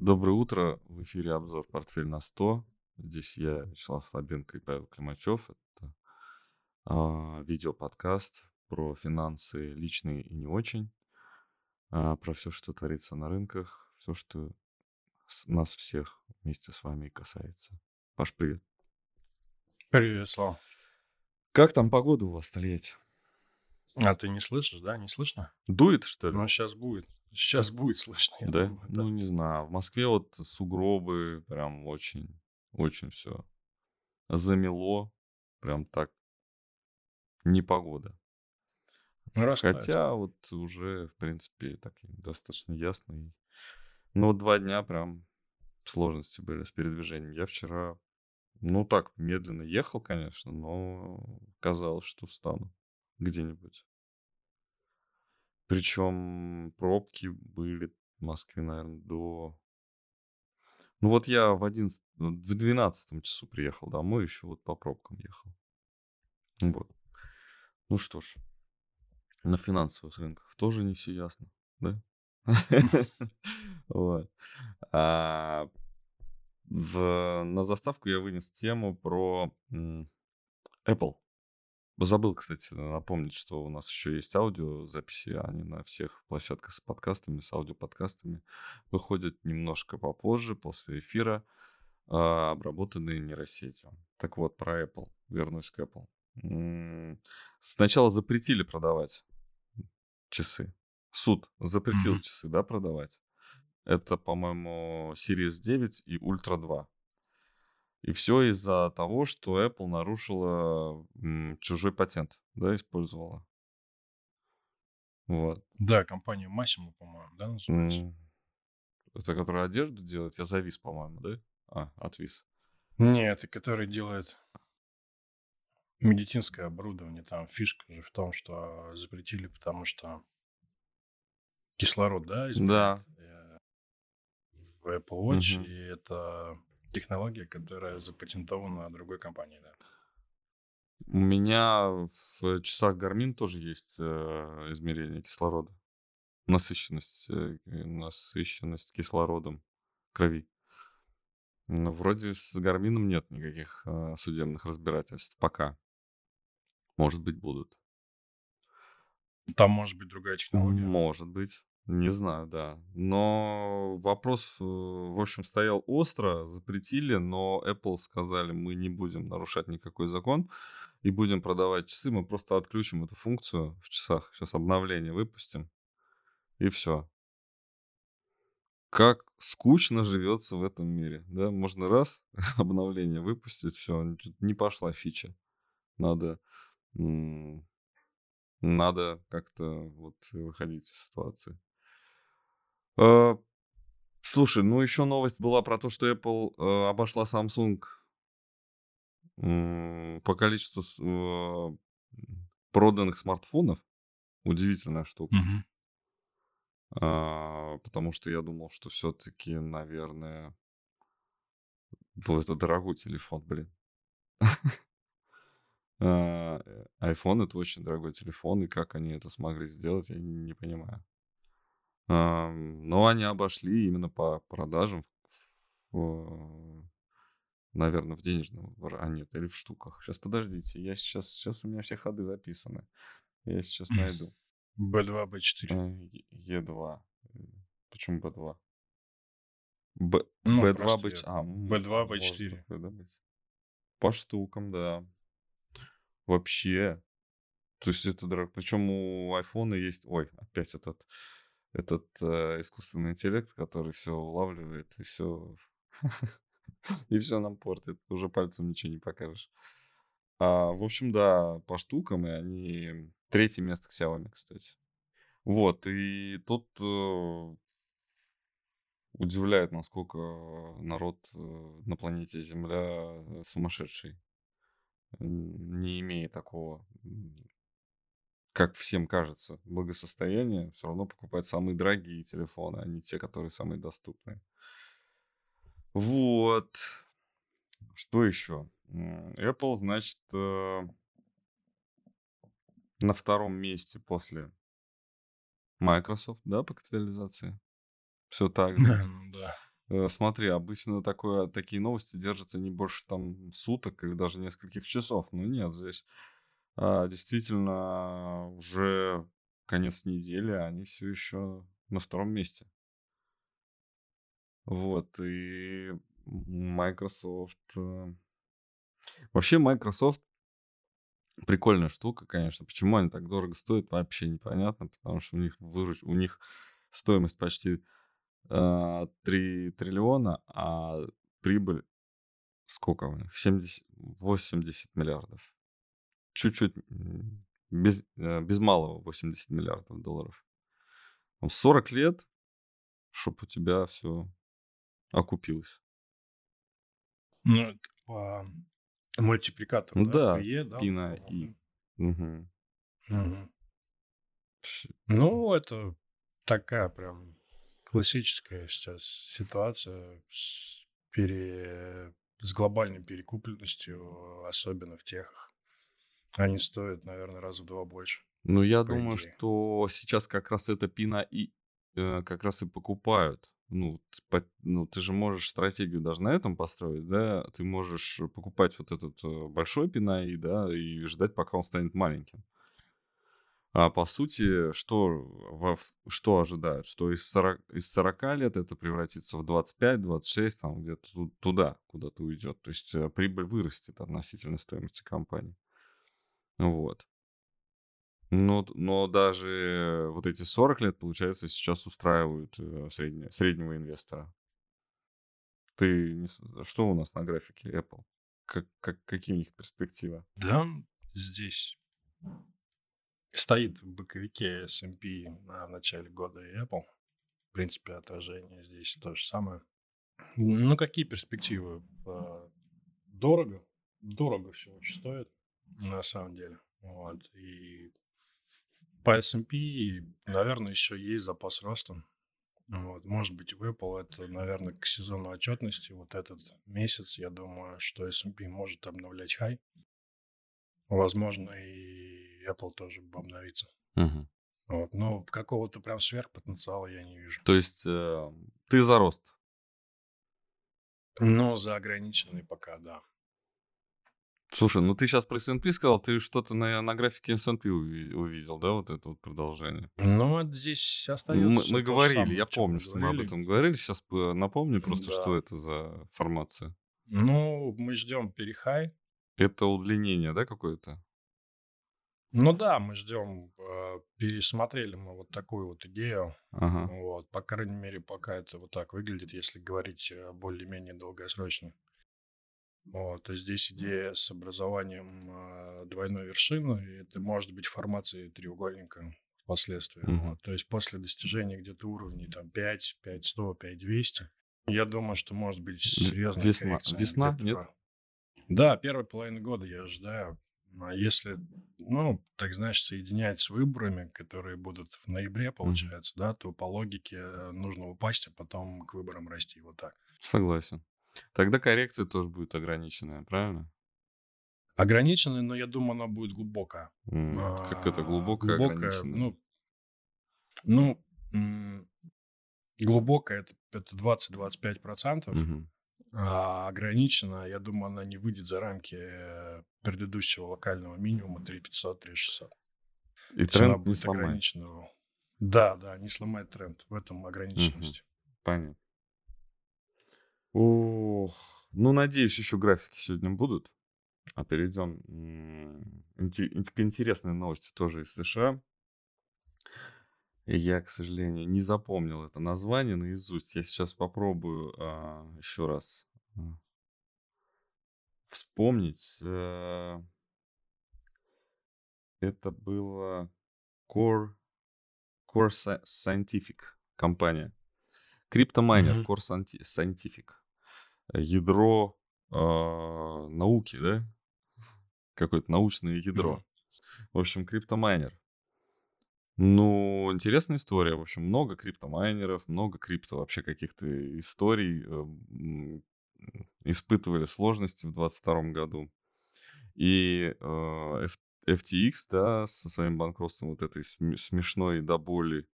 Доброе утро. В эфире обзор «Портфель на 100». Здесь я, Вячеслав Слабенко и Павел Климачев. Это а, видеоподкаст про финансы личные и не очень, а, про все, что творится на рынках, все, что нас всех вместе с вами касается. Паш, привет. Привет, Слава. Как там погода у вас Тольятти? А ты не слышишь, да? Не слышно? Дует, что ли? Ну, сейчас будет. Сейчас будет слышно, да? думаю, да. Ну, не знаю. В Москве вот сугробы, прям очень, очень все замело. Прям так. Непогода. Ну, расплавится. Хотя вот уже, в принципе, так достаточно ясно. Но вот два дня прям сложности были с передвижением. Я вчера, ну так, медленно ехал, конечно, но казалось, что встану где-нибудь. Причем пробки были в Москве, наверное, до... Ну вот я в 11, ну, в 12 часу приехал домой, еще вот по пробкам ехал. Вот. Ну что ж, на финансовых рынках тоже не все ясно, да? Вот. А, На заставку я вынес тему про Apple. Забыл, кстати, напомнить, что у нас еще есть аудиозаписи, они на всех площадках с подкастами, с аудиоподкастами выходят немножко попозже, после эфира, а, обработанные нейросетью. Так вот, про Apple. Вернусь к Apple. Сначала запретили продавать часы. Суд запретил Мгм. часы, да, продавать. Это, по-моему, Series 9 и Ultra 2. И все из-за того, что Apple нарушила м, чужой патент, да, использовала. Вот. Да, компания Massimo, по-моему, да, называется? М, Это которая одежду делает? Я завис, по-моему, да? А, отвис. Нет, и который делает медицинское оборудование. Там фишка же в том, что запретили, потому что кислород, да, измеряет э, в Apple Watch, Мгм. и это технология, которая запатентована другой компанией, да. У меня в часах Garmin тоже есть э, измерение кислорода. Насыщенность, э, э, насыщенность кислородом крови. Но вроде с Гармином нет никаких судебных разбирательств пока. Может быть, будут. Там может быть другая технология. Может быть. Не знаю, да. Но вопрос, э, в общем, стоял остро, запретили, но Apple сказали, мы не будем нарушать никакой закон и будем продавать часы, мы просто отключим эту функцию в часах. Сейчас обновление выпустим, и все. Как скучно живется в этом мире, да? Можно раз обновление выпустить, все, не пошла фича. Надо, надо как-то вот выходить из ситуации. Э, Слушай, ну еще новость была про то, что Apple э, обошла Samsung по количеству э, проданных смартфонов. Удивительная штука. А, потому что я думал, что все-таки, наверное, ну, это дорогой телефон, блин. А, iPhone это очень дорогой телефон, и как они это смогли сделать, я не понимаю. Но они обошли именно по продажам, наверное, в денежном, а нет, или в штуках. Сейчас, подождите, я сейчас, сейчас у меня все ходы записаны. Я сейчас найду. B2, B4. Э, Е- Е2. Э, Почему Б2? Б, Ну, Б2, просто Б4. я- А, м, B2, может B4. такое, да, быть? По штукам, да. Вообще. То есть это дорого. Причем у айфона есть... Ой, опять этот, этот э, искусственный интеллект, который все улавливает и все... И все нам портит. Уже пальцем ничего не покажешь. А, в общем, да, по штукам, и они... Третье место к Xiaomi, кстати. Вот, и тут э, удивляет, насколько народ э, на планете Земля э, сумасшедший. Не имея такого, как всем кажется, благосостояния, все равно покупать самые дорогие телефоны, а не те, которые самые доступные. Вот. Что еще? Apple, значит, э, на втором месте после Microsoft, да, по капитализации. Все так же. Ну Да. Э, смотри, обычно такое, такие новости держатся не больше там суток или даже нескольких часов. Но нет, здесь действительно уже конец недели, а они все еще на втором месте. Вот, и Microsoft... Э, вообще Microsoft прикольная штука, конечно. Почему они так дорого стоят, вообще непонятно, потому что у них, выруч... у них стоимость почти э, 3 триллиона, а прибыль сколько у них? 70, 80 миллиардов. Чуть-чуть, без, э, без малого 80 миллиардов долларов. 40 лет, чтобы у тебя все окупилось. Ну, по мультипликатору, да? Да, PE, да? Пина И. Угу. Мгм. Ну, это такая прям классическая сейчас ситуация с, пере... с глобальной перекупленностью, особенно в техах. Они стоят, наверное, раза в два больше. Ну, я думаю, идее. что сейчас как раз это пина и э, как раз и покупают. Ну, по- ну, ты же можешь стратегию даже на этом построить, да? Ты можешь покупать вот этот э, большой пина и, да, и ждать, пока он станет маленьким. А по сути, что, во, что ожидают? Что из 40, из 40 лет это превратится в 25-26, там где-то ту- туда куда-то уйдет. То есть э, прибыль вырастет относительно стоимости компании. Вот. Но, но даже вот эти 40 лет, получается, сейчас устраивают э, средне- среднего инвестора. Ты не с- что у нас на графике Apple? Как, как, какие у них перспективы? Да, здесь стоит в боковике S&P на начале года и Apple. В принципе, отражение здесь то же самое. Ну, какие перспективы? А, Дорого. Дорого все очень стоит, на самом деле. Вот. И по S&P, наверное, еще есть запас роста. Вот. Может быть, в Apple это, наверное, к сезону отчетности. Вот этот месяц, я думаю, что S&P может обновлять хай. Возможно, и Apple тоже обновится. Мгм. Вот. Но какого-то прям сверхпотенциала я не вижу. То есть э, ты за рост. Но за ограниченный пока, да. Слушай, ну ты сейчас про S&P сказал, ты что-то на, на графике S&P уви- увидел, да, вот это вот продолжение? Но вот здесь Мы, остается мы же говорили, самое, я мы помню, что мы об этом говорили. Сейчас напомню просто, что Да. это за формация. Ну, мы ждем перехай. Это удлинение, да, какое-то? Ну да, мы ждем, э, пересмотрели мы вот такую вот идею. Ага. Вот, по крайней мере, пока это вот так выглядит, если говорить э, более-менее долгосрочно. Вот, и здесь идея с образованием э, двойной вершины, это может быть формацией треугольника впоследствии. Мгм. Вот, то есть после достижения где-то уровней там 5, 5100, 5200, я думаю, что может быть серьезная Весна, весна, нет? Да, первая половина года я ожидаю. А если, ну, так знаешь, соединять с выборами, которые будут в ноябре, получается, да, то по логике э, нужно упасть, а потом к выборам расти. Вот так. Согласен. Тогда коррекция тоже будет ограниченная, правильно? Ограниченная, но я думаю, она будет глубокая. М, Как это А, глубокая, глубокая, ну, ну, м, глубокая это, это 20-25%, Мгм. а ограниченная, я думаю, она не выйдет за рамки э, предыдущего локального минимума 3500-3600. И То тренд не будет сломает. ограничена. Да, да, не сломает тренд в этом Мгм. ограниченности. Понятно. Ох, ну, надеюсь, еще графики сегодня будут. А перейдем к интересной новости тоже из США. Я, к сожалению, не запомнил это название наизусть. Я сейчас попробую а, еще раз а, вспомнить. Э, Это было Core, Core Sci- Scientific компания. Криптомайнер Мгм. Core Scienti- Scientific. Ядро а, науки, да? Какое-то научное ядро. В общем, криптомайнер. Ну, интересная история. В общем, много криптомайнеров, много крипто вообще каких-то историй. э, Испытывали сложности в 2022 году. И э, FTX, да, со своим банкротством вот этой см- смешной до боли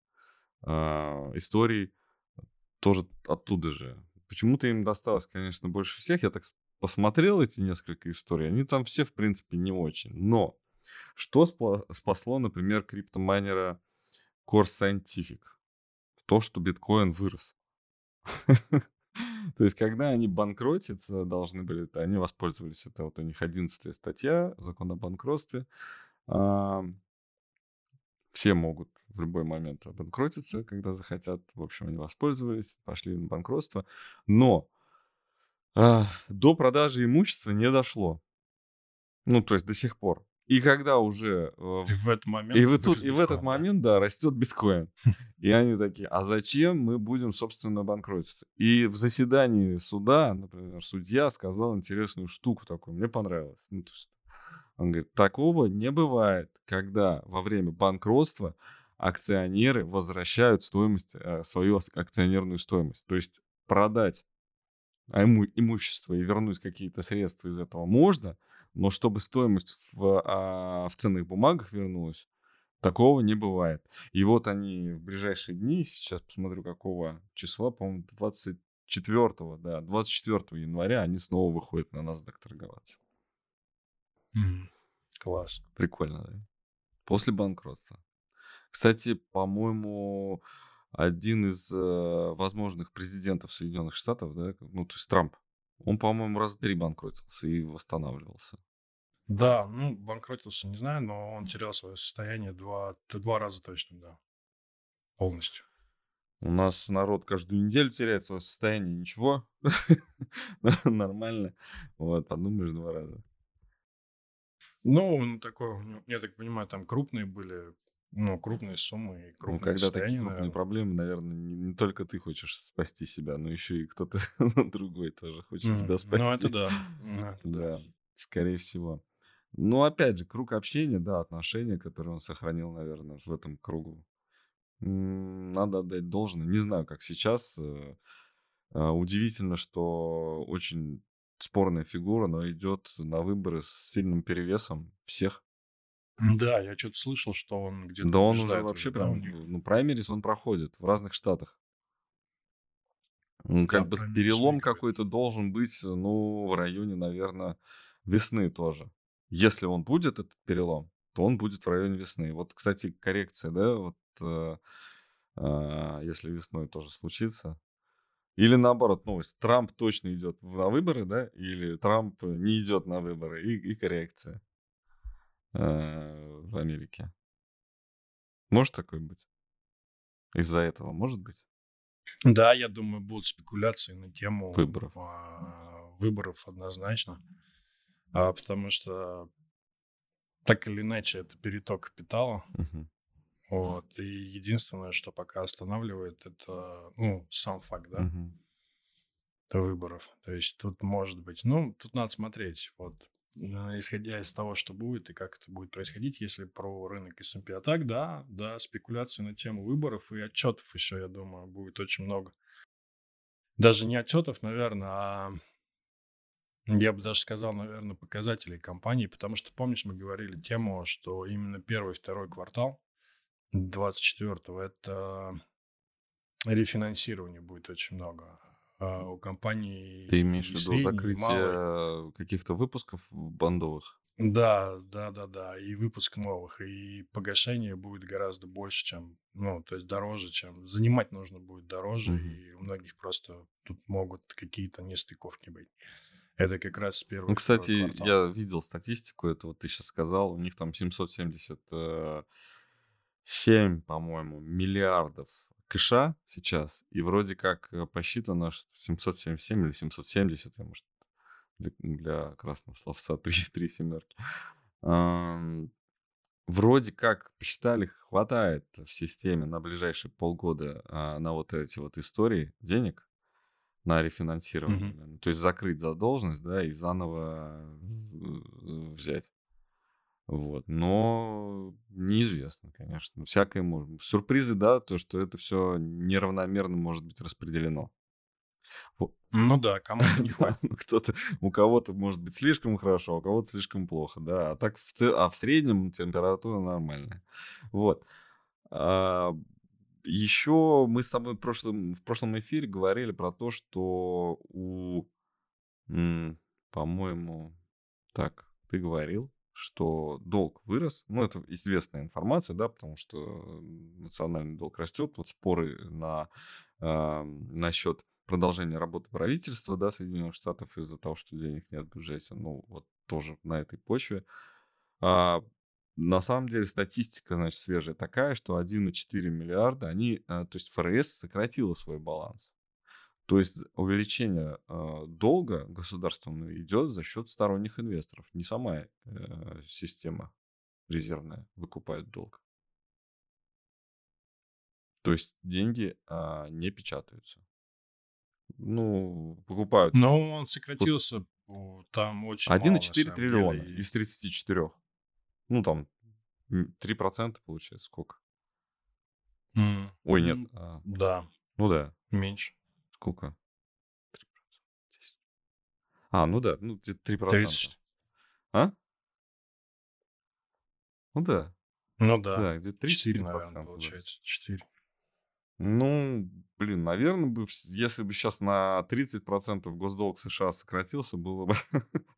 а, истории, тоже оттуда же. Почему-то им досталось, конечно, больше всех. Я так посмотрел эти несколько историй, они там все, в принципе, не очень. Но что спасло, например, криптомайнера Core Scientific? То, что биткоин вырос. То есть, когда они банкротиться должны были, они воспользовались, это вот у них 11 статья, закон о банкротстве. Все могут в любой момент обанкротиться, когда захотят. В общем, они воспользовались, пошли на банкротство. Но а, до продажи имущества не дошло. Ну, то есть до сих пор. И когда уже... Э, и в этот момент... И, вы тут, и в этот момент, да, растет биткоин. И они такие, а зачем мы будем, собственно, банкротиться? И в заседании суда, например, судья сказал интересную штуку такую, мне понравилось. Ну, то есть, он говорит, такого не бывает, когда во время банкротства акционеры возвращают стоимость, э, свою акционерную стоимость. То есть продать а ему имущество и вернуть какие-то средства из этого можно, но чтобы стоимость в, а, в ценных бумагах вернулась, такого не бывает. И вот они в ближайшие дни, сейчас посмотрю, какого числа, по-моему, 24, да, 24 января они снова выходят на NASDAQ торговаться. Mm, класс. Прикольно, да? После банкротства. Кстати, по-моему, один из э, возможных президентов Соединенных Штатов, да, ну, то есть Трамп, он, по-моему, раз три банкротился и восстанавливался. Да, ну, банкротился, не знаю, но он терял свое состояние два, два раза точно, да. Полностью. У нас народ каждую неделю теряет свое состояние, ничего. Нормально. Вот, подумаешь два раза. Ну, он такой, я так понимаю, там крупные были ну, крупные суммы и ну, крупные Ну, когда такие крупные наверное. проблемы, наверное, не, не только ты хочешь спасти себя, но еще и кто-то другой тоже хочет mm. тебя спасти. Ну, это да. Это да, скорее всего. Ну, опять же, круг общения, да, отношения, которые он сохранил, наверное, в этом кругу. Надо отдать должное. Не знаю, как сейчас. Э, а, удивительно, что очень спорная фигура, но идет на выборы с сильным перевесом всех. Да, я что-то слышал, что он где-то Да он уже вообще да, прям, ну, праймерис он проходит в разных штатах. Ну, как бы перелом какой-то должен быть, ну, в районе, наверное, весны тоже. Если он будет, этот перелом, то он будет в районе весны. Вот, кстати, коррекция, да, вот э, э, если весной тоже случится. Или наоборот, новость. Трамп точно идет на выборы, да, или Трамп не идет на выборы, и, и коррекция. Э, в Америке. Может такое быть? Из-за этого может быть? Да, я думаю, будут спекуляции на тему выборов, а, выборов однозначно. А, потому что так или иначе это переток капитала. Угу. Вот. И единственное, что пока останавливает, это ну, сам факт, да, угу. выборов. То есть тут может быть, ну, тут надо смотреть. Вот исходя из того, что будет и как это будет происходить, если про рынок S&P. А так, да, да, спекуляции на тему выборов и отчетов еще, я думаю, будет очень много. Даже не отчетов, наверное, а я бы даже сказал, наверное, показателей компании, потому что, помнишь, мы говорили тему, что именно первый второй квартал 24-го это рефинансирование будет очень много. А, у компаний Ты имеешь в виду закрытие каких-то выпусков бандовых? Да, да, да, да. И выпуск новых, и погашение будет гораздо больше, чем, ну, то есть дороже, чем занимать нужно будет дороже, mm-hmm. и у многих просто тут могут какие-то нестыковки быть. Это как раз первый. Ну, кстати, я видел статистику, это вот ты сейчас сказал, у них там 777, по-моему, миллиардов кэша сейчас, и вроде как э, посчитано, что 777 или 770, я, может, для, для красного словца три, три семерки. Вроде как посчитали, хватает в системе на ближайшие полгода а, на вот эти вот истории денег на рефинансирование. Mm-hmm. То есть закрыть задолженность, да, и заново э, взять. Вот. Но неизвестно, конечно. Всякое может. Сюрпризы, да, то, что это все неравномерно может быть распределено. Ну да, кому-то не хватит. Кто-то, у кого-то может быть слишком хорошо, а у кого-то слишком плохо, да. А так в, а в среднем температура нормальная. Вот. А, еще мы с тобой в прошлом, в прошлом эфире говорили про то, что у, по-моему, так, ты говорил, что долг вырос. Ну, это известная информация, да, потому что национальный долг растет. Вот споры на, э, насчет продолжения работы правительства, да, Соединенных Штатов из-за того, что денег нет в бюджете. Ну, вот тоже на этой почве. А, на самом деле статистика, значит, свежая такая, что 1,4 миллиарда, они, а, то есть ФРС сократила свой баланс. То есть увеличение э, долга государственного идет за счет сторонних инвесторов. Не сама э, система резервная выкупает долг. То есть деньги э, не печатаются. Ну, покупают. Но он сократился, там очень 1,4 триллиона деле. из 34. Ну, там 3% получается сколько? Mm. Ой, нет. А, да. Ну да. Меньше. Сколько? 3%. 10. А, ну да, ну 3%. 30. А? Ну да. Ну да. Да, где-то 3 4, наверное, получается. 4. Ну, блин, наверное, бы, если бы сейчас на 30% госдолг США сократился, было бы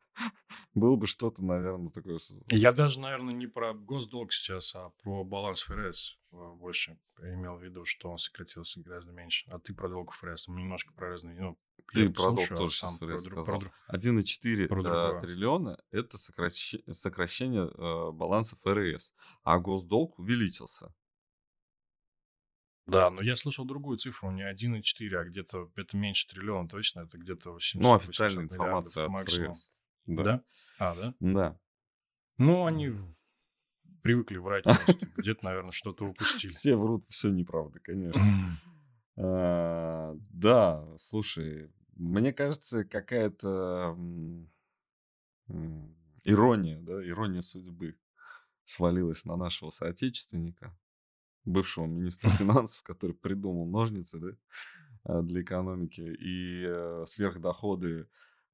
было бы что-то, наверное, такое. Я даже, наверное, не про госдолг сейчас, а про баланс ФРС э, больше имел в виду, что он сократился гораздо меньше. А ты про долг ФРС. Немножко про разные... Ну, ты про долг тоже сам про, сказал. Про, 1,4 про триллиона – это сокращение, сокращение э, баланса ФРС, а госдолг увеличился. Да, но я слышал другую цифру, не 1,4, а где-то это меньше триллиона точно, это где-то 800 Ну, официальная информация максимум. ФРС. Да. да? А, да? Да. Ну, они привыкли врать просто. Где-то, наверное, что-то упустили. Все врут, все неправда, конечно. а, да, слушай, мне кажется, какая-то ирония, да, ирония судьбы свалилась на нашего соотечественника, бывшего министра финансов, который придумал ножницы, да, а, для экономики и э, сверхдоходы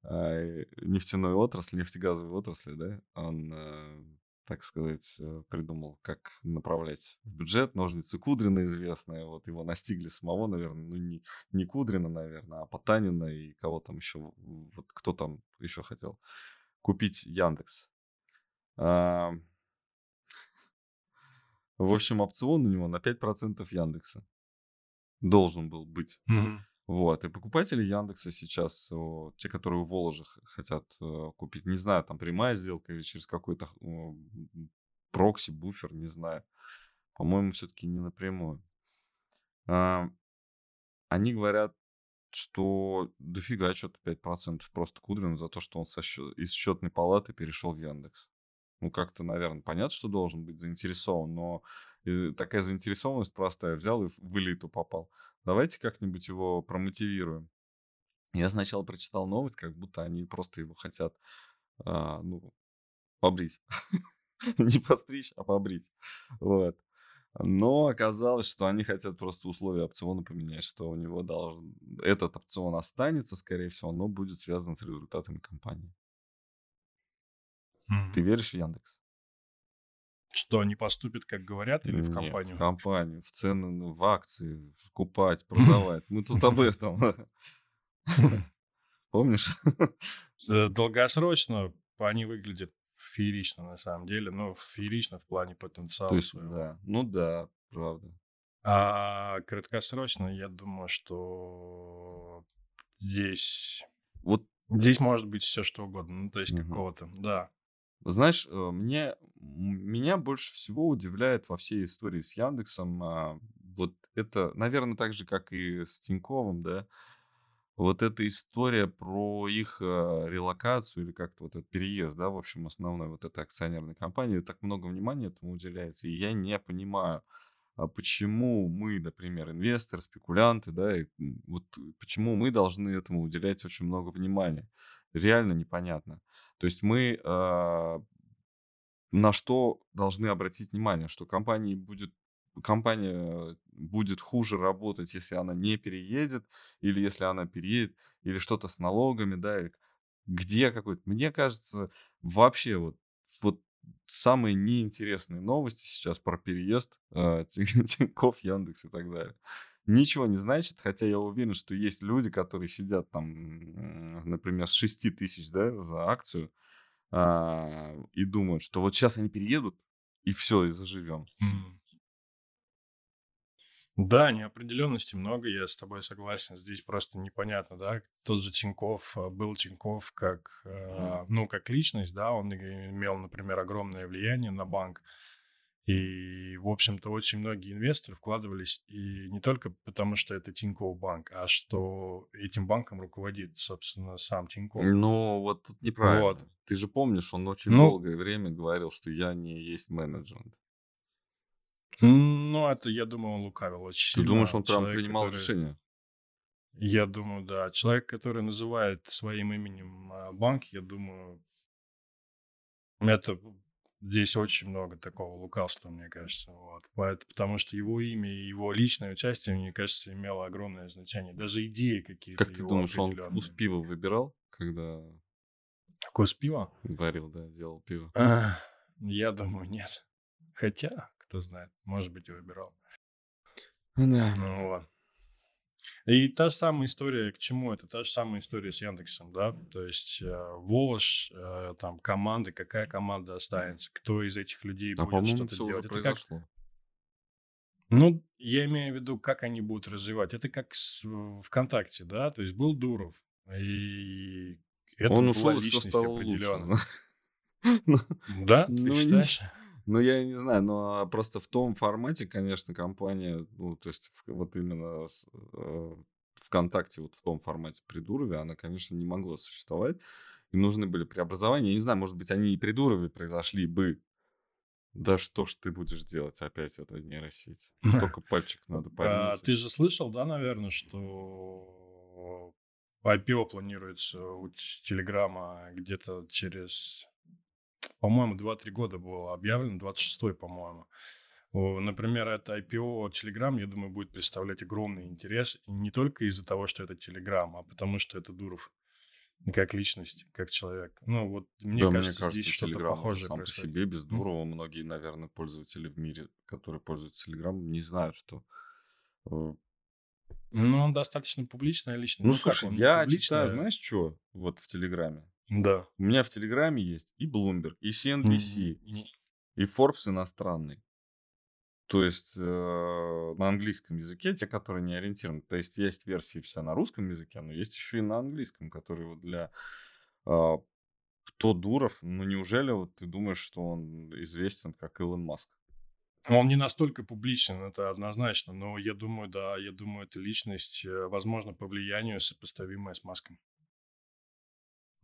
нефтяной отрасли, нефтегазовой отрасли, да, он, э, так сказать, придумал, как направлять в бюджет. Ножницы Кудрина известные, вот его настигли самого, наверное, ну не, не Кудрина, наверное, а Потанина и кого там еще, вот кто там еще хотел купить Яндекс. А, в общем, опцион у него на 5% Яндекса должен был быть. Mm-hmm. Вот, и покупатели Яндекса сейчас, те, которые у Воложи хотят э, купить, не знаю, там прямая сделка или через какой-то прокси, буфер, не знаю. По-моему, все-таки не напрямую. А, они говорят, что дофига что-то 5% просто Кудрину за то, что он со счет, из счетной палаты перешел в Яндекс ну, как-то, наверное, понятно, что должен быть заинтересован, но э, такая заинтересованность простая, взял и в элиту попал. Давайте как-нибудь его промотивируем. Я сначала прочитал новость, как будто они просто его хотят, а, ну, побрить. Не постричь, а побрить. Вот. Но оказалось, что они хотят просто условия опциона поменять, что у него должен... Этот опцион останется, скорее всего, но будет связан с результатами компании. Mm-hmm. Ты веришь в Яндекс? Что, они поступят, как говорят, или в компанию? в компанию, в цены, ну, в акции, купать, продавать. Мы тут об этом. Помнишь? Долгосрочно они выглядят феерично, на самом деле. Ну, феерично в плане потенциала То есть, своего. да. Ну да, правда. А краткосрочно, я думаю, что здесь... Вот Здесь может быть все что угодно. Ну, то есть угу. какого-то, да. Знаешь, э, мне, меня больше всего удивляет во всей истории с Яндексом а, вот это, наверное, так же, как и с Тиньковым, да, вот эта история про их э, релокацию или как-то вот этот переезд, да, в общем, основной вот этой акционерной компании, так много внимания этому уделяется, и я не понимаю, а почему мы, например, инвесторы, спекулянты, да, и вот почему мы должны этому уделять очень много внимания. Реально непонятно. То есть мы э, на что должны обратить внимание, что компании будет компания будет хуже работать, если она не переедет, или если она переедет, или что-то с налогами, да, или где какой-то. Мне кажется, вообще вот, вот самые неинтересные новости сейчас про переезд э, Тинькофф, Яндекс и так далее. Ничего не значит, хотя я уверен, что есть люди, которые сидят там, например, с 6 тысяч да, за акцию а, и думают, что вот сейчас они переедут, и все, и заживем. Да, неопределенности много, я с тобой согласен. Здесь просто непонятно, да. Тот же Тиньков а, был Тиньков как, э, ну, как личность, да, он имел, например, огромное влияние на банк. И, в общем-то, очень многие инвесторы вкладывались и не только потому, что это Тинькофф банк, а что этим банком руководит, собственно, сам Тинькофф. Ну, вот тут неправильно. Вот. Ты же помнишь, он очень ну, долгое время говорил, что я не есть менеджмент. Ну, это, я думаю, он лукавил очень Ты сильно. думаешь, он прям принимал который... решение? Я думаю, да. Человек, который называет своим именем а, банк, я думаю, это здесь очень много такого лукавства, мне кажется. Вот. Поэтому, потому что его имя и его личное участие, мне кажется, имело огромное значение. Даже идеи какие-то. Как ты думаешь, он вкус пива выбирал, когда... Вкус пива? Варил, да, делал пиво. А, я думаю, нет. Хотя, кто знает, может быть, и выбирал. Да. Ну вот. И та же самая история, к чему это? Та же самая история с Яндексом, да? То есть э, Волош, э, там, команды, какая команда останется, кто из этих людей а, будет что-то делать. это. Как... Ну, я имею в виду, как они будут развивать. Это как с ВКонтакте, да? То есть был Дуров, и это Он ушел, личность определенная. Да? Ты ну, считаешь? Ну, я не знаю, но просто в том формате, конечно, компания, ну, то есть вот именно с, э, ВКонтакте вот в том формате при Дурове, она, конечно, не могла существовать. И нужны были преобразования. Я не знаю, может быть, они и при Дурове произошли бы. Да что ж ты будешь делать опять, это нейросеть? Только пальчик надо поднять. А, ты же слышал, да, наверное, что IPO планируется у Телеграма где-то через по-моему, 2-3 года было объявлено, 26-й, по-моему. Например, это IPO Telegram, я думаю, будет представлять огромный интерес. И не только из-за того, что это Telegram, а потому что это Дуров как личность, как человек. Ну, вот мне да, кажется, мне кажется, здесь что-то похожее сам происходит. по себе, без Дурова, многие, наверное, пользователи в мире, которые пользуются Telegram, не знают, что... Э, ну, он достаточно публичная личность. Ну, ну слушай, как, я читаю, знаешь, что вот в Телеграме? Да. У меня в Телеграме есть и Bloomberg, и CNBC, mm-hmm. и Forbes иностранный. То есть э, на английском языке, те, которые не ориентированы. То есть есть версии вся на русском языке, но есть еще и на английском, которые вот для... Э, кто Дуров? Ну неужели вот ты думаешь, что он известен как Илон Маск? Он не настолько публичен, это однозначно, но я думаю, да, я думаю, это личность, э, возможно, по влиянию сопоставимая с Маском.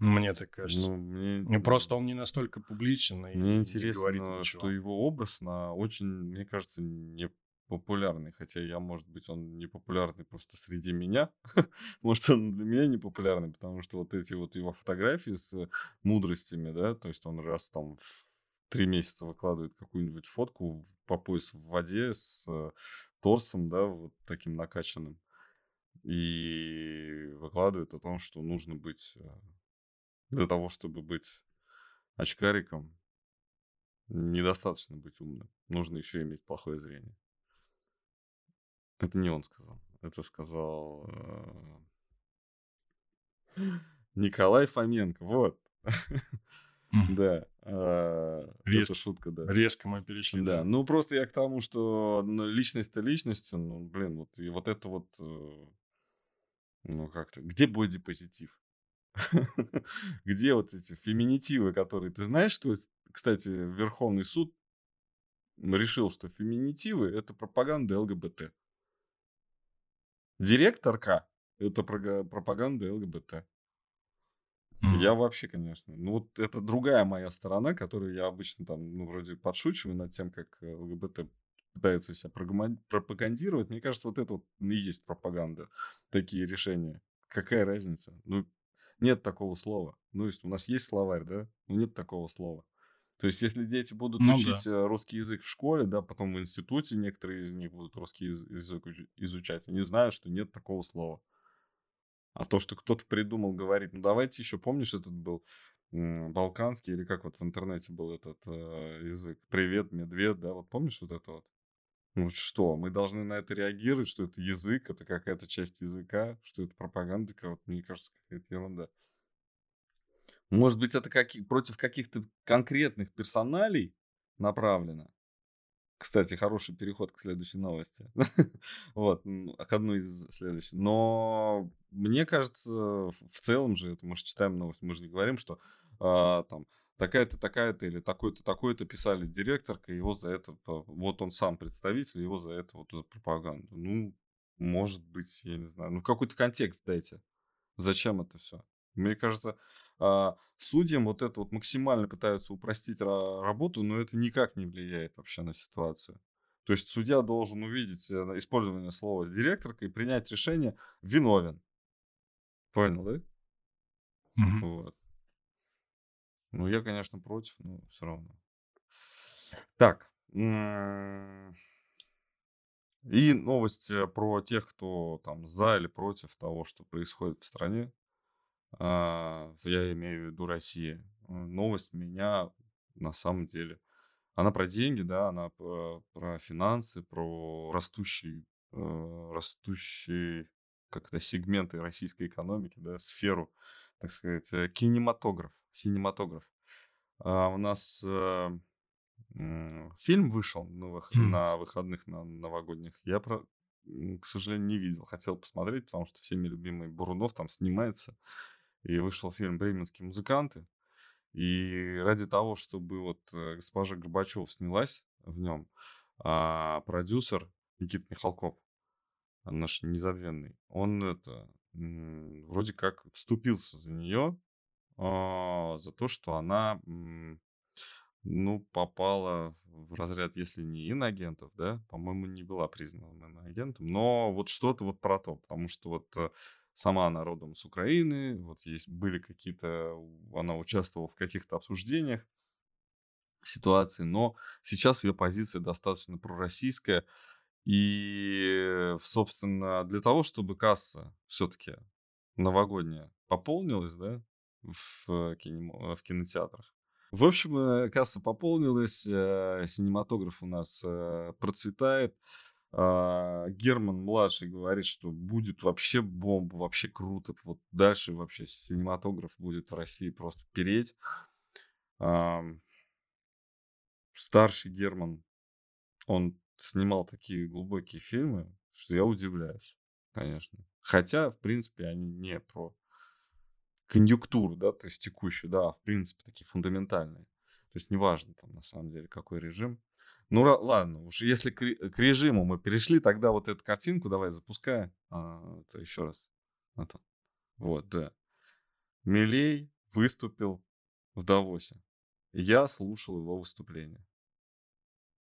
Мне так кажется. Ну, мне... И просто он не настолько публичен. И мне интересно, не что его образ на очень, мне кажется, не популярный. Хотя я, может быть, он не популярный просто среди меня. может, он для меня не популярный, потому что вот эти вот его фотографии с мудростями, да, то есть он раз там в три месяца выкладывает какую-нибудь фотку по пояс в воде с э, торсом, да, вот таким накачанным. И выкладывает о том, что нужно быть э, для того, чтобы быть очкариком, недостаточно быть умным. Нужно еще иметь плохое зрение. Это не он сказал. Это сказал э, Николай Фоменко. Вот. Да. А, это шутка, да. Резко мы перешли. Да. Ну, просто я к тому, что ну, личность-то личностью, ну, блин, вот и вот это вот, э, ну, как-то, где бодипозитив? Где вот эти феминитивы, которые... Ты знаешь, что, кстати, Верховный суд решил, что феминитивы — это пропаганда ЛГБТ. Директорка — это пропаганда ЛГБТ. Я вообще, конечно. Ну, вот это другая моя сторона, которую я обычно там, ну, вроде подшучиваю над тем, как э, ЛГБТ пытаются себя пропагандировать. Мне кажется, вот это вот и есть пропаганда. Такие решения. Какая разница? Ну, нет такого слова. Ну, есть у нас есть словарь, да, но нет такого слова. То есть, если дети будут ну, учить да. Э, русский язык в школе, да, потом в институте некоторые из них будут русский язык изучать, они знают, что нет такого слова. А то, что кто-то придумал, говорит, ну давайте еще, помнишь, этот был балканский, или как вот в интернете был этот э, язык? Привет, медведь, да, вот помнишь вот это вот? Ну что, мы должны на это реагировать, что это язык, это какая-то часть языка, что это пропаганда, вот, мне кажется, какая-то ерунда. Может быть, это каки- против каких-то конкретных персоналей направлено? Кстати, хороший переход к следующей новости. вот, к одной из следующих. Но мне кажется, в целом же, это мы же читаем новость, мы же не говорим, что а, там такая-то, такая-то или такой-то, такой-то писали директорка, его за это, вот он сам представитель, его за это, вот за пропаганду. Ну, может быть, я не знаю. Ну, какой-то контекст дайте. Зачем это все? Мне кажется, а, судьям вот это вот максимально пытаются упростить работу, но это никак не влияет вообще на ситуацию. То есть судья должен увидеть э, использование слова директорка и принять решение виновен. Понял, да? Мгм. Вот. Ну, я, конечно, против, но все равно. Так. И новость про тех, кто там за или против того, что происходит в стране. А, я имею в виду Россия. Новость меня на самом деле. Она про деньги, да, она про, финансы, про растущий, э, растущий как это, сегменты российской экономики, да, сферу, так сказать, э, кинематограф, синематограф. А у нас э, фильм вышел на, Мгм. на выходных, на новогодних. Я, про, к сожалению, не видел. Хотел посмотреть, потому что всеми любимый Бурунов там снимается. И вышел фильм «Бременские музыканты». И ради того, чтобы вот э, госпожа Горбачев снялась в нем, а продюсер Никита Михалков, наш незабвенный, он это вроде как вступился за нее, а, за то, что она, ну, попала в разряд, если не иноагентов, да, по-моему, не была признана иноагентом, но вот что-то вот про то, потому что вот э, сама она родом с Украины, вот есть были какие-то, она участвовала в каких-то обсуждениях ситуации, но сейчас ее позиция достаточно пророссийская, и, собственно, для того, чтобы касса все-таки новогодняя пополнилась, да, в, кино, в кинотеатрах. В общем, э, касса пополнилась, э, синематограф у нас э, процветает. А, Герман младший говорит, что будет вообще бомба, вообще круто. Вот дальше вообще синематограф будет в России просто переть. Старший Герман, он снимал такие глубокие фильмы, что я удивляюсь, конечно. Хотя, в принципе, они не про конъюнктуру, да, то есть текущую, да, а в принципе, такие фундаментальные. То есть неважно там на самом деле какой режим. Ну ладно, уж если к, к режиму мы перешли, тогда вот эту картинку давай запускай. А, это еще раз. Это. Вот, да. Милей выступил в Давосе. Я слушал его выступление.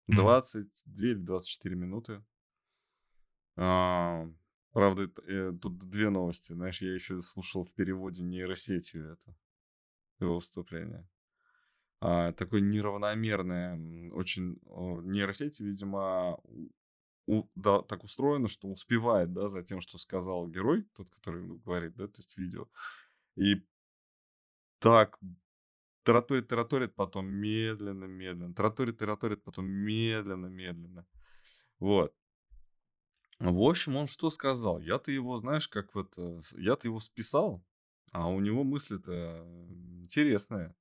22 или 24 минуты. А, правда, э, тут две новости. Знаешь, я еще слушал в переводе нейросетью это его выступление. А, такое неравномерное, очень нейросеть, видимо, у, да, так устроено, что успевает, да, за тем, что сказал герой, тот, который говорит, да, то есть видео. И так тараторит, тараторит, потом медленно, медленно, тараторит, тараторит, потом медленно, медленно. Вот. В общем, он что сказал? Я-то его, знаешь, как вот, э, я-то его списал, а у него мысли-то интересные.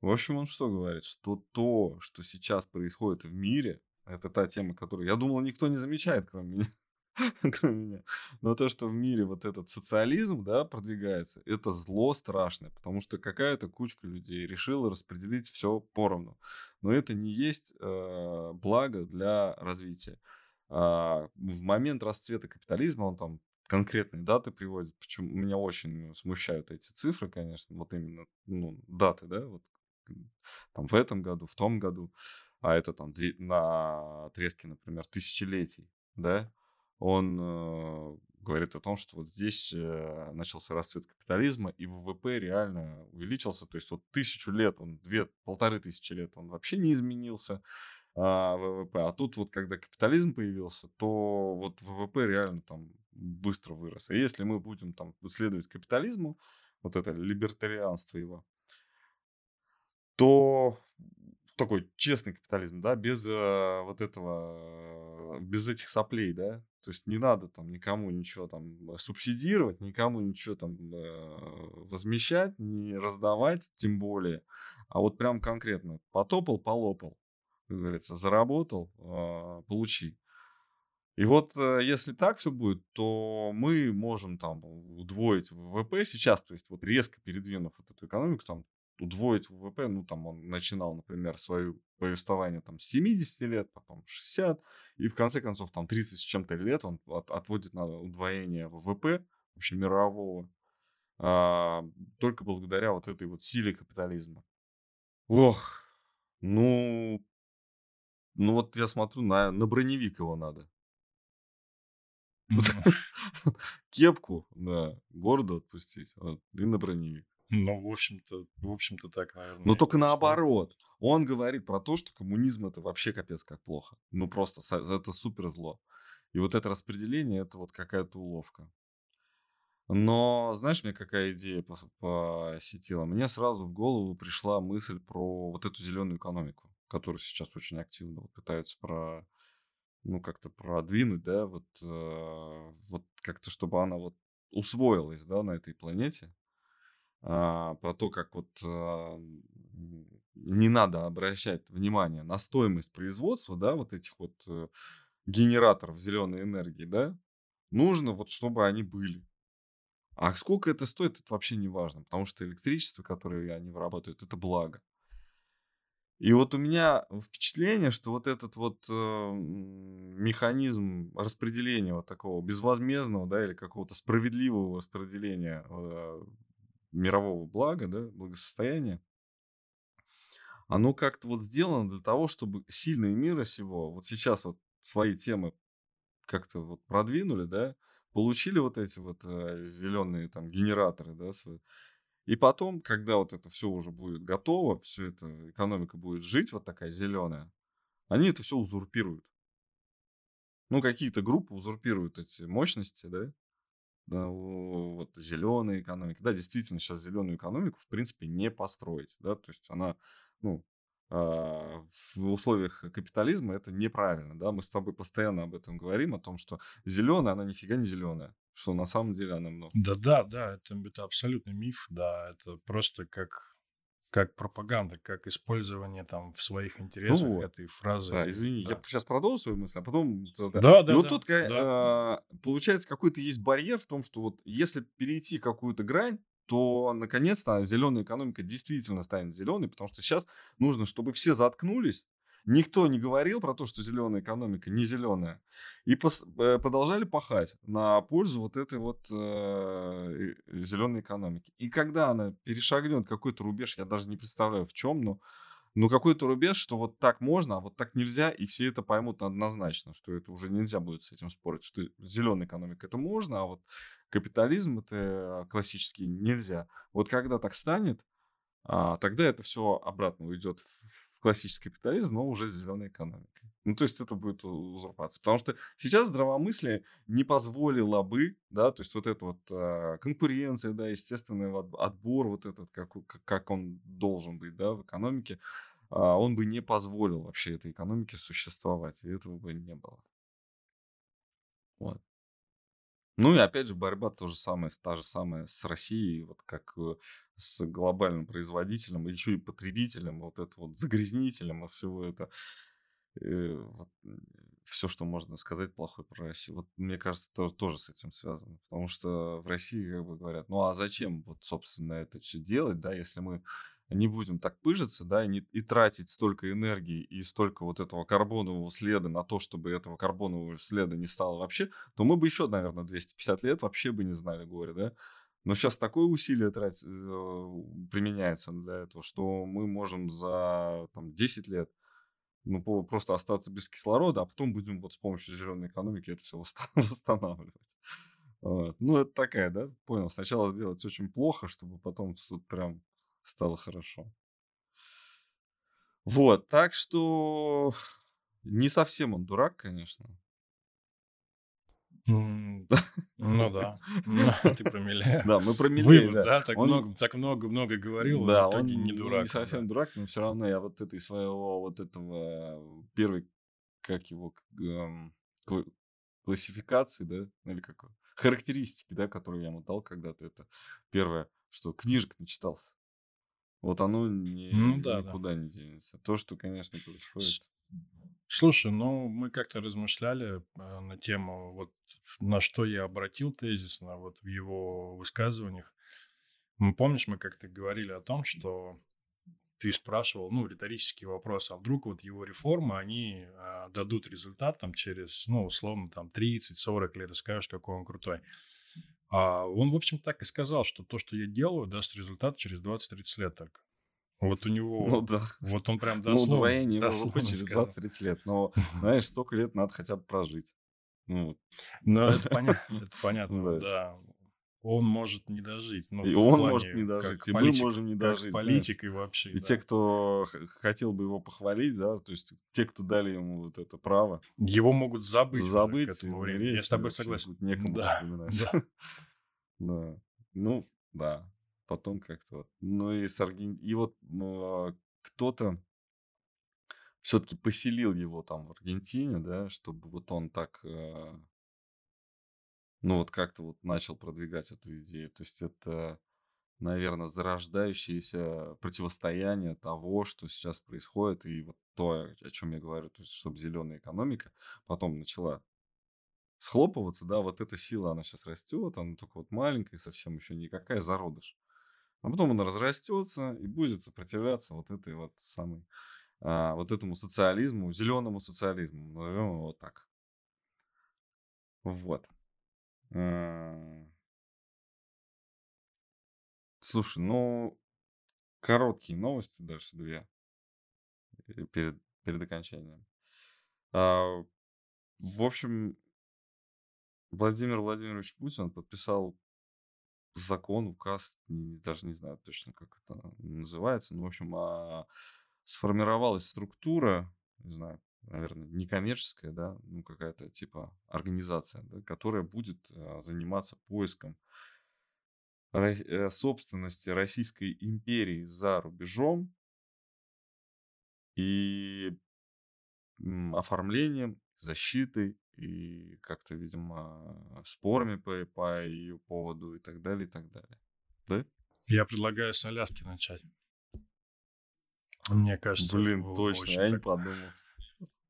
В общем, он что говорит? Что то, что сейчас происходит в мире, это та тема, которую, я думал, никто не замечает, кроме меня. кроме меня. Но то, что в мире вот этот социализм, да, продвигается, это зло страшное, потому что какая-то кучка людей решила распределить все поровну. Но это не есть э, благо для развития. А, в момент расцвета капитализма, он там конкретные даты приводит, почему меня очень смущают эти цифры, конечно, вот именно ну, даты, да, вот там в этом году, в том году, а это там на отрезке, например, тысячелетий, да, он э, говорит о том, что вот здесь э, начался расцвет капитализма, и ВВП реально увеличился. То есть вот тысячу лет, он две, полторы тысячи лет он вообще не изменился. а, ВВП. А тут вот когда капитализм появился, то вот ВВП реально там быстро вырос. И если мы будем там следовать капитализму, вот это либертарианство его, то такой честный капитализм, да, без э, вот этого, без этих соплей, да, то есть не надо там никому ничего там субсидировать, никому ничего там э, возмещать, не раздавать, тем более, а вот прям конкретно потопал, полопал, как говорится, заработал, э, получи. И вот э, если так все будет, то мы можем там удвоить ВВП сейчас, то есть вот резко передвинув вот эту экономику, там удвоить ВВП, ну, там он начинал, например, свое повествование там с 70 лет, потом 60, и в конце концов там 30 с чем-то лет он от, отводит на удвоение ВВП, вообще мирового, а, только благодаря вот этой вот силе капитализма. Ох, ну, ну вот я смотрю, на, на броневик его надо. Кепку, да, городу отпустить, и на броневик. Ну, в общем-то, в общем-то так, наверное. Но только наоборот. Он говорит про то, что коммунизм это вообще капец как плохо. Ну просто это супер зло. И вот это распределение это вот какая-то уловка. Но знаешь, мне какая идея посетила? Мне сразу в голову пришла мысль про вот эту зеленую экономику, которую сейчас очень активно вот пытаются про ну как-то продвинуть, да, вот э, вот как-то чтобы она вот усвоилась, да, на этой планете про то, как вот а, не надо обращать внимание на стоимость производства, да, вот этих вот э, генераторов зеленой энергии, да, нужно вот, чтобы они были. А сколько это стоит, это вообще не важно, потому что электричество, которое они вырабатывают, это благо. И вот у меня впечатление, что вот этот вот э, механизм распределения вот такого безвозмездного, да, или какого-то справедливого распределения э, мирового блага, да, благосостояния, оно как-то вот сделано для того, чтобы сильные мира сего, вот сейчас вот свои темы как-то вот продвинули, да, получили вот эти вот э, зеленые там генераторы, да, свои. И потом, когда вот это все уже будет готово, все это, экономика будет жить, вот такая зеленая, они это все узурпируют. Ну, какие-то группы узурпируют эти мощности, да, да, вот зеленая экономика. Да, действительно, сейчас зеленую экономику, в принципе, не построить. Да, то есть она, ну, а, в условиях капитализма это неправильно, да, мы с тобой постоянно об этом говорим, о том, что зеленая, она нифига не зеленая, что на самом деле она много. Да, да, да, это, это абсолютный миф, да, это просто как как пропаганда, как использование там в своих интересах ну этой фразы. Да, извини, да. я сейчас продолжу свою мысль, а потом... Да, да, И да, вот да, тут, да. А, получается, какой-то есть барьер в том, что вот если перейти какую-то грань, то наконец-то зеленая экономика действительно станет зеленой, потому что сейчас нужно, чтобы все заткнулись, Никто не говорил про то, что зеленая экономика не зеленая. И пос, э, продолжали пахать на пользу вот этой вот э, зеленой экономики. И когда она перешагнет какой-то рубеж, я даже не представляю в чем, но ну, какой-то рубеж, что вот так можно, а вот так нельзя, и все это поймут однозначно, что это уже нельзя будет с этим спорить, что зеленая экономика это можно, а вот капитализм это классический нельзя. Вот когда так станет, а, тогда это все обратно уйдет классический капитализм, но уже с зеленой экономикой. Ну, то есть это будет узурпация. Потому что сейчас здравомыслие не позволило бы, да, то есть вот эта вот э, конкуренция, да, естественный отбор, вот этот, как, как он должен быть, да, в экономике, э, он бы не позволил вообще этой экономике существовать, и этого бы не было. Вот. Ну и опять же борьба то же самое, та же самая с Россией, вот как э, с глобальным производителем, еще и потребителем, вот это вот загрязнителем и всего это. Э, вот, все, что можно сказать плохое про Россию. Вот мне кажется, то, тоже с этим связано. Потому что в России как бы говорят, ну а зачем вот, собственно, это все делать, да, если мы не будем так пыжиться, да, и, не, и тратить столько энергии и столько вот этого карбонового следа на то, чтобы этого карбонового следа не стало вообще, то мы бы еще, наверное, 250 лет вообще бы не знали горе, да. Но сейчас такое усилие трать, э, применяется для этого, что мы можем за там, 10 лет ну, просто остаться без кислорода, а потом будем вот с помощью зеленой экономики это все восстанавливать. Вот. Ну, это такая, да, понял. Сначала сделать очень плохо, чтобы потом вот прям стало хорошо. Вот, так что Не совсем он дурак, конечно. Ну да, Ну, ты про Милея. Да, мы про Вывод, да. да, так много, так много, много говорил, Да, а в он не ну, дурак. не совсем да. дурак, но все равно я вот этой своего, вот этого, первой, как его, эм, кла- классификации, да, ну, или как характеристики, да, которые я ему дал когда-то, это первое, что книжек начитался. Вот оно не, Ну да, да. никуда не денется. То, что, конечно, происходит. Слушай, ну мы как-то размышляли э, на тему, вот на что я обратил тезисно вот в его высказываниях. Ну, помнишь, мы как-то говорили о том, что ты спрашивал, ну, риторический вопрос, а вдруг вот его реформы, они а, дадут результат там через, ну, условно, там 30-40 лет, и скажешь, какой он крутой. А он, в общем, так и сказал, что то, что я делаю, даст результат через 20-30 лет только. Вот у него, Ну да. вот он прям Ну, дословно, удвоение дословно через сказал. 20-30 лет. Но, знаешь, столько лет надо хотя бы прожить. Ну, вот. Ну, это понятно, это понятно, Да. да. Он может не дожить. Ну, И он плане может не дожить, и политик- мы можем не дожить. политик и вообще, И да. те, кто хотел бы его похвалить, да, то есть те, кто дали ему вот это право Его могут забыть, забыть, к этому времени. Я с тобой вообще согласен. некому Да, вспоминать. да. Да. Ну, да. Потом как-то вот. Ну и с Арген... И вот м, кто-то все-таки поселил его там в Аргентине, да, чтобы вот он так, э, ну вот как-то вот начал продвигать эту идею. То есть это, наверное, зарождающееся противостояние того, что сейчас происходит, и вот то, о чем я говорю, то есть чтобы зеленая экономика потом начала схлопываться, да, вот эта сила, она сейчас растет, она только вот маленькая, совсем еще никакая, зародыш. А потом она разрастется и будет сопротивляться вот этой вот самой, а, вот этому социализму, зеленому социализму, назовем его так. Вот. Слушай, ну, короткие новости дальше, две, э, перед, перед окончанием. А, В общем, Владимир Владимирович Путин подписал закон, указ, даже не знаю точно, как это называется, но, в общем, а, сформировалась структура, не знаю, наверное, некоммерческая, да, ну, какая-то типа организация, да, которая будет а, заниматься поиском э, собственности Российской империи за рубежом и оформлением, защитой и как-то, видимо, спорами по, по ее поводу и так далее, и так далее. Да? Я предлагаю с Аляски начать. Мне кажется, Блин, точно, я не так- подумал.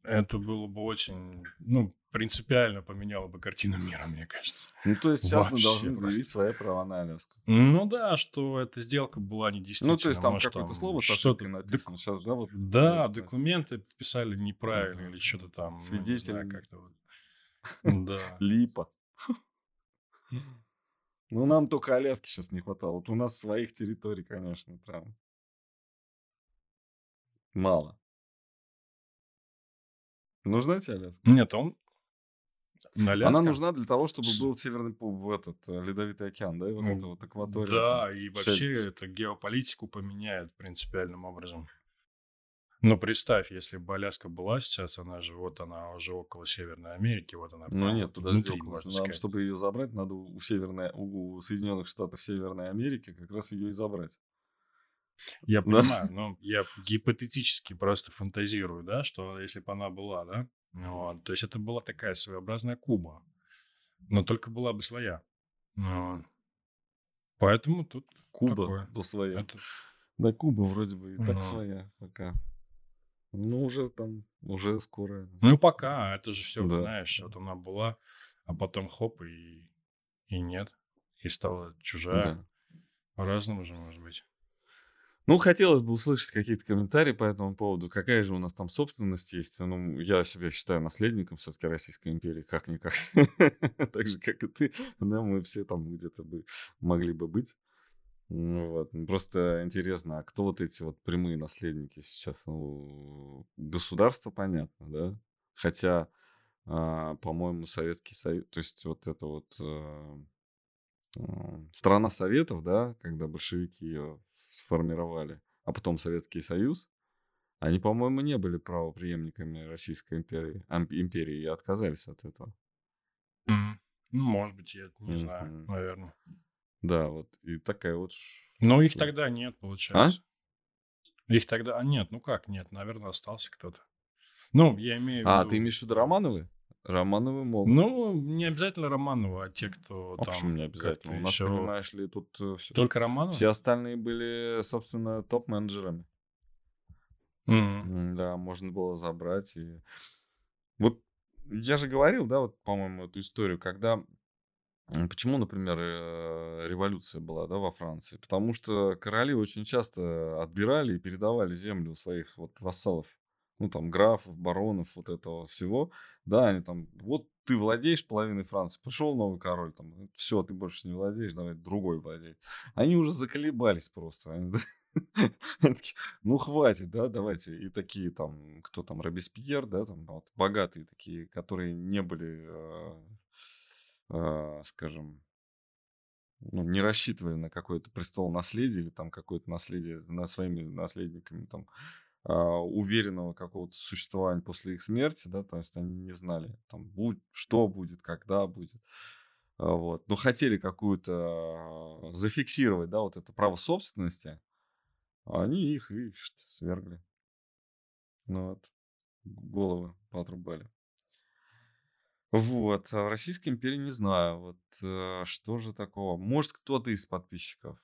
Это было бы очень, ну, принципиально поменяло бы картину мира, мне кажется. Ну, то есть сейчас мы Вообще должны просто. заявить свои права на Аляску. Ну да, что эта сделка была не Ну, то есть там какое-то слово что-то- написано. Сейчас, да, вот. Да, вот, документы вписали неправильно Ага. или что-то там. ну, не знаю, как-то вот. Да. Липа. Ну, нам только Аляски сейчас не хватало. Вот у нас своих территорий, конечно, прям мало. Нужна тебе Аляска? Нет, он... На Она Аляска? нужна для того, чтобы был северный пол- в этот э, ледовитый океан, да, и вот Ну, это вот акватория. Да, там, и вообще шельф. это геополитику поменяет принципиальным образом. Но представь, если бы Аляска была сейчас, она же вот она уже около Северной Америки, вот она Ну нет, подожди, нам, чтобы ее забрать, надо у Северной, у Соединенных Штатов Северной Америки как раз ее и забрать. Я Да. понимаю, но я гипотетически просто фантазирую, да, что если бы она была, да, вот, то есть это была такая своеобразная Куба, но только была бы своя. Вот. Поэтому тут Куба Такое. своя. это... Да, Куба вроде бы и так Ну. своя пока. Ну, уже там, уже скоро. Ну, пока, это же все, Да. знаешь, вот она была, а потом хоп, и, и нет, и стала чужая. Да. По-разному же может быть. Ну, хотелось бы услышать какие-то комментарии по этому поводу. Какая же у нас там собственность есть? Ну, я себя считаю наследником все-таки Российской империи, как-никак. Так же, как и ты. Да, мы все там где-то бы могли бы быть. Ну, вот. Просто интересно, а кто вот эти вот прямые наследники сейчас? Ну, государство, понятно, да? Хотя, а, по-моему, Советский Союз, то есть вот это вот э, э, страна Советов, да, когда большевики ее сформировали, а потом Советский Союз, Они, по-моему, не были правопреемниками Российской империи, империи и отказались от этого. Ну, может быть, я не знаю, наверное. Да, вот. И такая вот... Но их тогда нет, получается. Их тогда... А нет, ну как нет? Наверное, остался кто-то. Ну, я имею в А, виду... ты имеешь в виду Романовы? Романовы могут. Ну, не обязательно Романова, а те, кто а там... почему не обязательно? У нас, еще- понимаешь ли, тут все, Только Романова? все остальные были, собственно, топ-менеджерами. М, Да, можно было забрать. И... Вот я же говорил, да, вот, по-моему, эту историю, когда... Почему, например, э, революция была, да, во Франции? Потому что короли очень часто отбирали и передавали землю у своих вот вассалов. Ну, там, графов, баронов, вот этого всего. Да, они там, вот ты владеешь половиной Франции, пришел новый король, там, все, ты больше не владеешь, давай другой владеет. Они уже заколебались просто. Они такие, ну, хватит, да, давайте. И такие там, кто там, Робеспьер, да, там, вот, богатые такие, которые не были, э, скажем, ну, не рассчитывали на какое-то престол наследие или там какое-то наследие на своими наследниками, там, а, уверенного какого-то существования после их смерти, да, то есть они не знали, там, будь, что будет, когда будет. А, Вот. Но хотели какую-то а, зафиксировать, да, вот это право собственности, а они их и свергли. Ну вот. Головы поотрубали. Вот. А в Российской империи не знаю. Вот э, что же такого? Может, кто-то из подписчиков,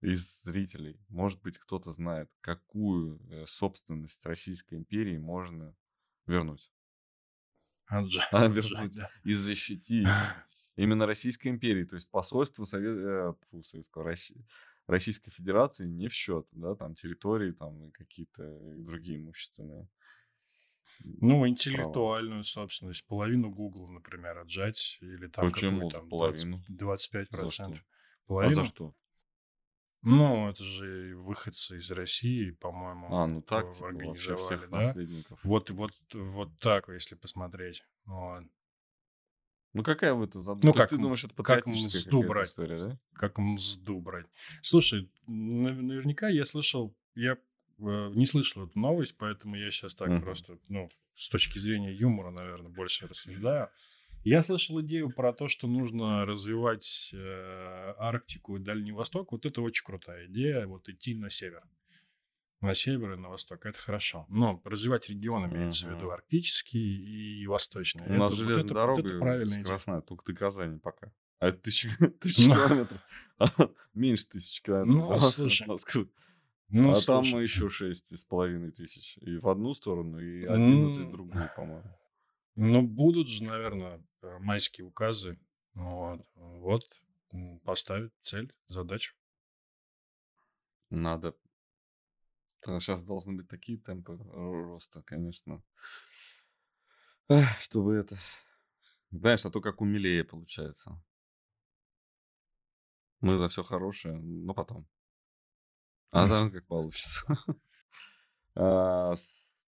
из зрителей, может быть, кто-то знает, какую э, собственность Российской империи можно вернуть. Отжа- А, отжать, вернуть да. и защитить именно Российской империи. То есть посольство Совет... э, фу, Советского России. Российской Федерации не в счет, да, там территории, там и какие-то другие имущественные. Ну, интеллектуальную собственность. Половину Гугла, например, отжать. Или там Почему там половину? 20, 25%. За что? А Половину? за что? Ну, это же выходцы из России, по-моему, А, ну так, типа, организовали, всех да? наследников. Вот, вот, вот так, если посмотреть. Вот. Ну какая в этом задумка? Ну, То как ты думаешь, это как мзду брать. история, да? Как мзду брать. Слушай, нав- наверняка я слышал, я не слышал эту новость, поэтому я сейчас так Мгм. просто, ну, с точки зрения юмора, наверное, больше рассуждаю. Я слышал идею про то, что нужно развивать э, Арктику и Дальний Восток. Вот это очень крутая идея, вот идти на север. На север и на восток, это хорошо. Но развивать регион имеется в виду арктический и восточный. У нас Это- вот железная это- вот дорога это правильная идея. скоростная, только до Казани пока. А это тысяча, тысяча Ну. километров. Меньше тысячи километров. Ну, нас, слушай. Москвы. Ну, а слушай. там еще шесть с половиной тысяч. И в одну сторону, и 11 в М. другую, по-моему. Ну, будут же, наверное, э, майские указы. Вот. Вот. Поставить цель, задачу. Надо. Сейчас должны быть такие темпы ро- роста, конечно. Чтобы это... Знаешь, а то как у Милея получается. Мы за все хорошее, но потом. А там как получится. А,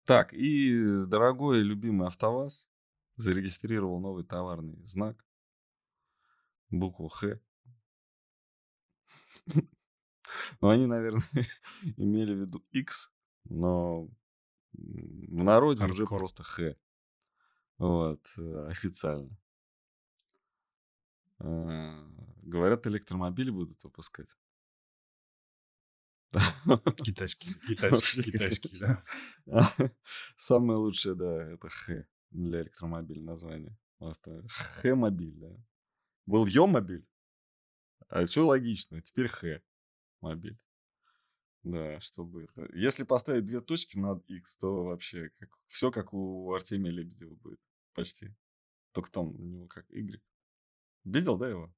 Так, и дорогой и любимый АвтоВАЗ зарегистрировал новый товарный знак. Букву Х. Ну, они, наверное, имели в виду X, но в народе уже Хардкор. просто Х. Вот, э, официально. А, Говорят, электромобили будут выпускать. Китайский, китайский, китайский, да. Самое лучшее, да, это Х для электромобиля название. Просто Х-мобиль, да. Был Ё-мобиль, а все логично, теперь Х-мобиль. Да, чтобы это... Если поставить две точки над X, то вообще как... все как у Артемия Лебедева будет. Почти. Только там у него как Y. Видел, да, его?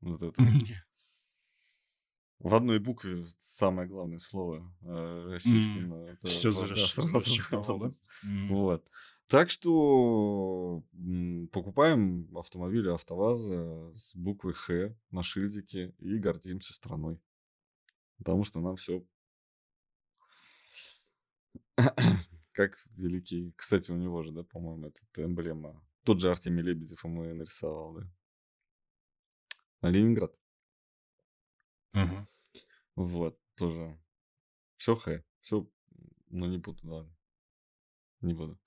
Вот это. В одной букве самое главное слово э, российским. э, это Все сразу. Вот. Так что покупаем автомобили АвтоВАЗа с буквой Х на шильдике и гордимся страной. Потому что нам все как великий. Кстати, у него же, да, по-моему, это эмблема. Тот же Артемий Лебедев ему и нарисовал, да. Ленинград. Мгм. Вот, тоже. Все Х. Все Ну, не буду, ладно. Не буду.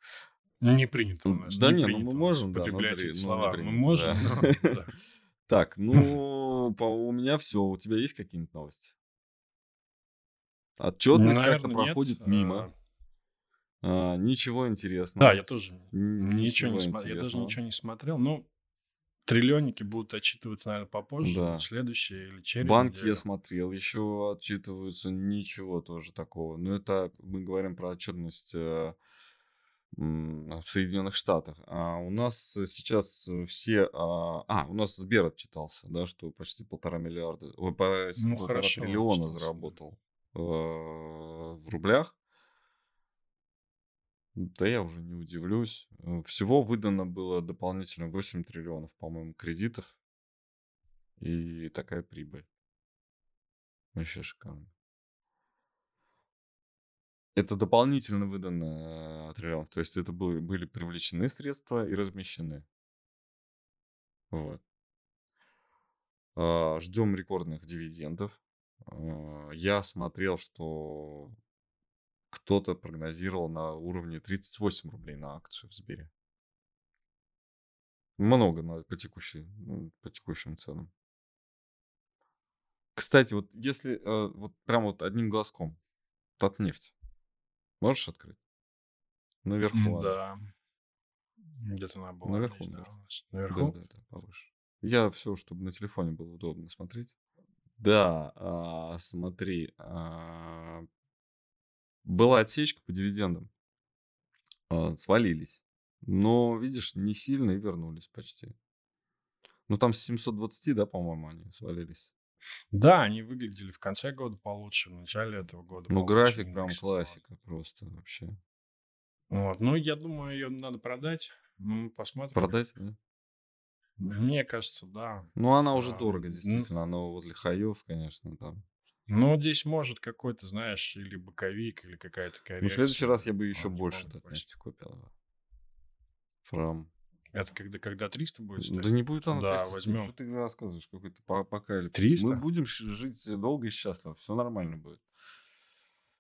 Не принято у нас. Да не не, ну мы можем, да, при- эти не слова. Мы принято, можем, да. но... да. Так, ну, по- у меня все. У тебя есть какие-нибудь новости? Отчетность как-то Наверное, нет. проходит мимо. А, А, ничего Да, интересного. я тоже Н- ничего не Ничего смотрел. Я даже ничего не смотрел. Ну, триллионники будут отчитываться, наверное, попозже. Да. Следующие или через Банки я неделю. смотрел, еще отчитываются, ничего тоже такого. Но это мы говорим про отчетность э, в Соединенных Штатах. А у нас сейчас э, все... А, а, у нас Сбер отчитался, да, что почти полтора миллиарда, ой, Ну, полтора хорошо, триллиона заработал э, в рублях. Да я уже не удивлюсь. Э, Всего выдано было дополнительно 8 триллионов, по-моему, кредитов. И такая прибыль. Вообще шикарно. Это дополнительно выдано э, триллионов. То есть это были, были привлечены средства и размещены. Вот. А, Ждем рекордных дивидендов. А, Я смотрел, что кто-то прогнозировал на уровне 38 рублей на акцию в Сбере. Много на, по, текущей, ну, по текущим ценам. Кстати, вот если э, вот прям вот одним глазком, Татнефть. Можешь открыть? Наверху. Она. Да. Где-то она была. Наверху, знаю, наверху. у нас. Да, Наверху? да, да, повыше. Я все, чтобы на телефоне было удобно смотреть. Да, а, смотри, а, была отсечка по дивидендам, а, свалились. Но, видишь, не сильно и вернулись почти. Ну, там с 720, да, по-моему, они свалились. Да, они выглядели в конце года получше, в начале этого года Ну, график прям классика просто вообще. Вот. Ну, я думаю, ее надо продать. Ну, посмотрим. Продать, да? Мне кажется, да. Ну, она уже А, дорого, ну- действительно. Она возле хаев, конечно, там. Но здесь может какой-то, знаешь, или боковик, или какая-то Ну, коррекция. в следующий раз я бы еще вполне больше могут Татнефти купил. Фрам. Это когда, когда 300 будет стоить? Да не будет она Да, 300 стоить. возьмем. Что ты рассказываешь? Какой-то по- апокалипсис. 300? Мы будем жить долго и счастливо. Все нормально будет.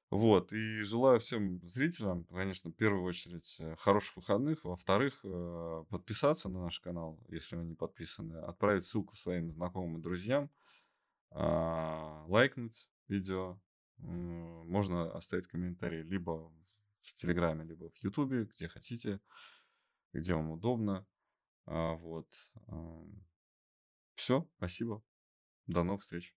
Вот. И желаю всем зрителям, конечно, в первую очередь, э, хороших выходных. Во-вторых, э, подписаться на наш канал, если вы не подписаны. Отправить ссылку своим знакомым и друзьям. А, Лайкнуть видео. Можно оставить комментарий либо в Телеграме, либо в Ютубе, где хотите, где вам удобно. А, Вот. Все, спасибо. До новых встреч.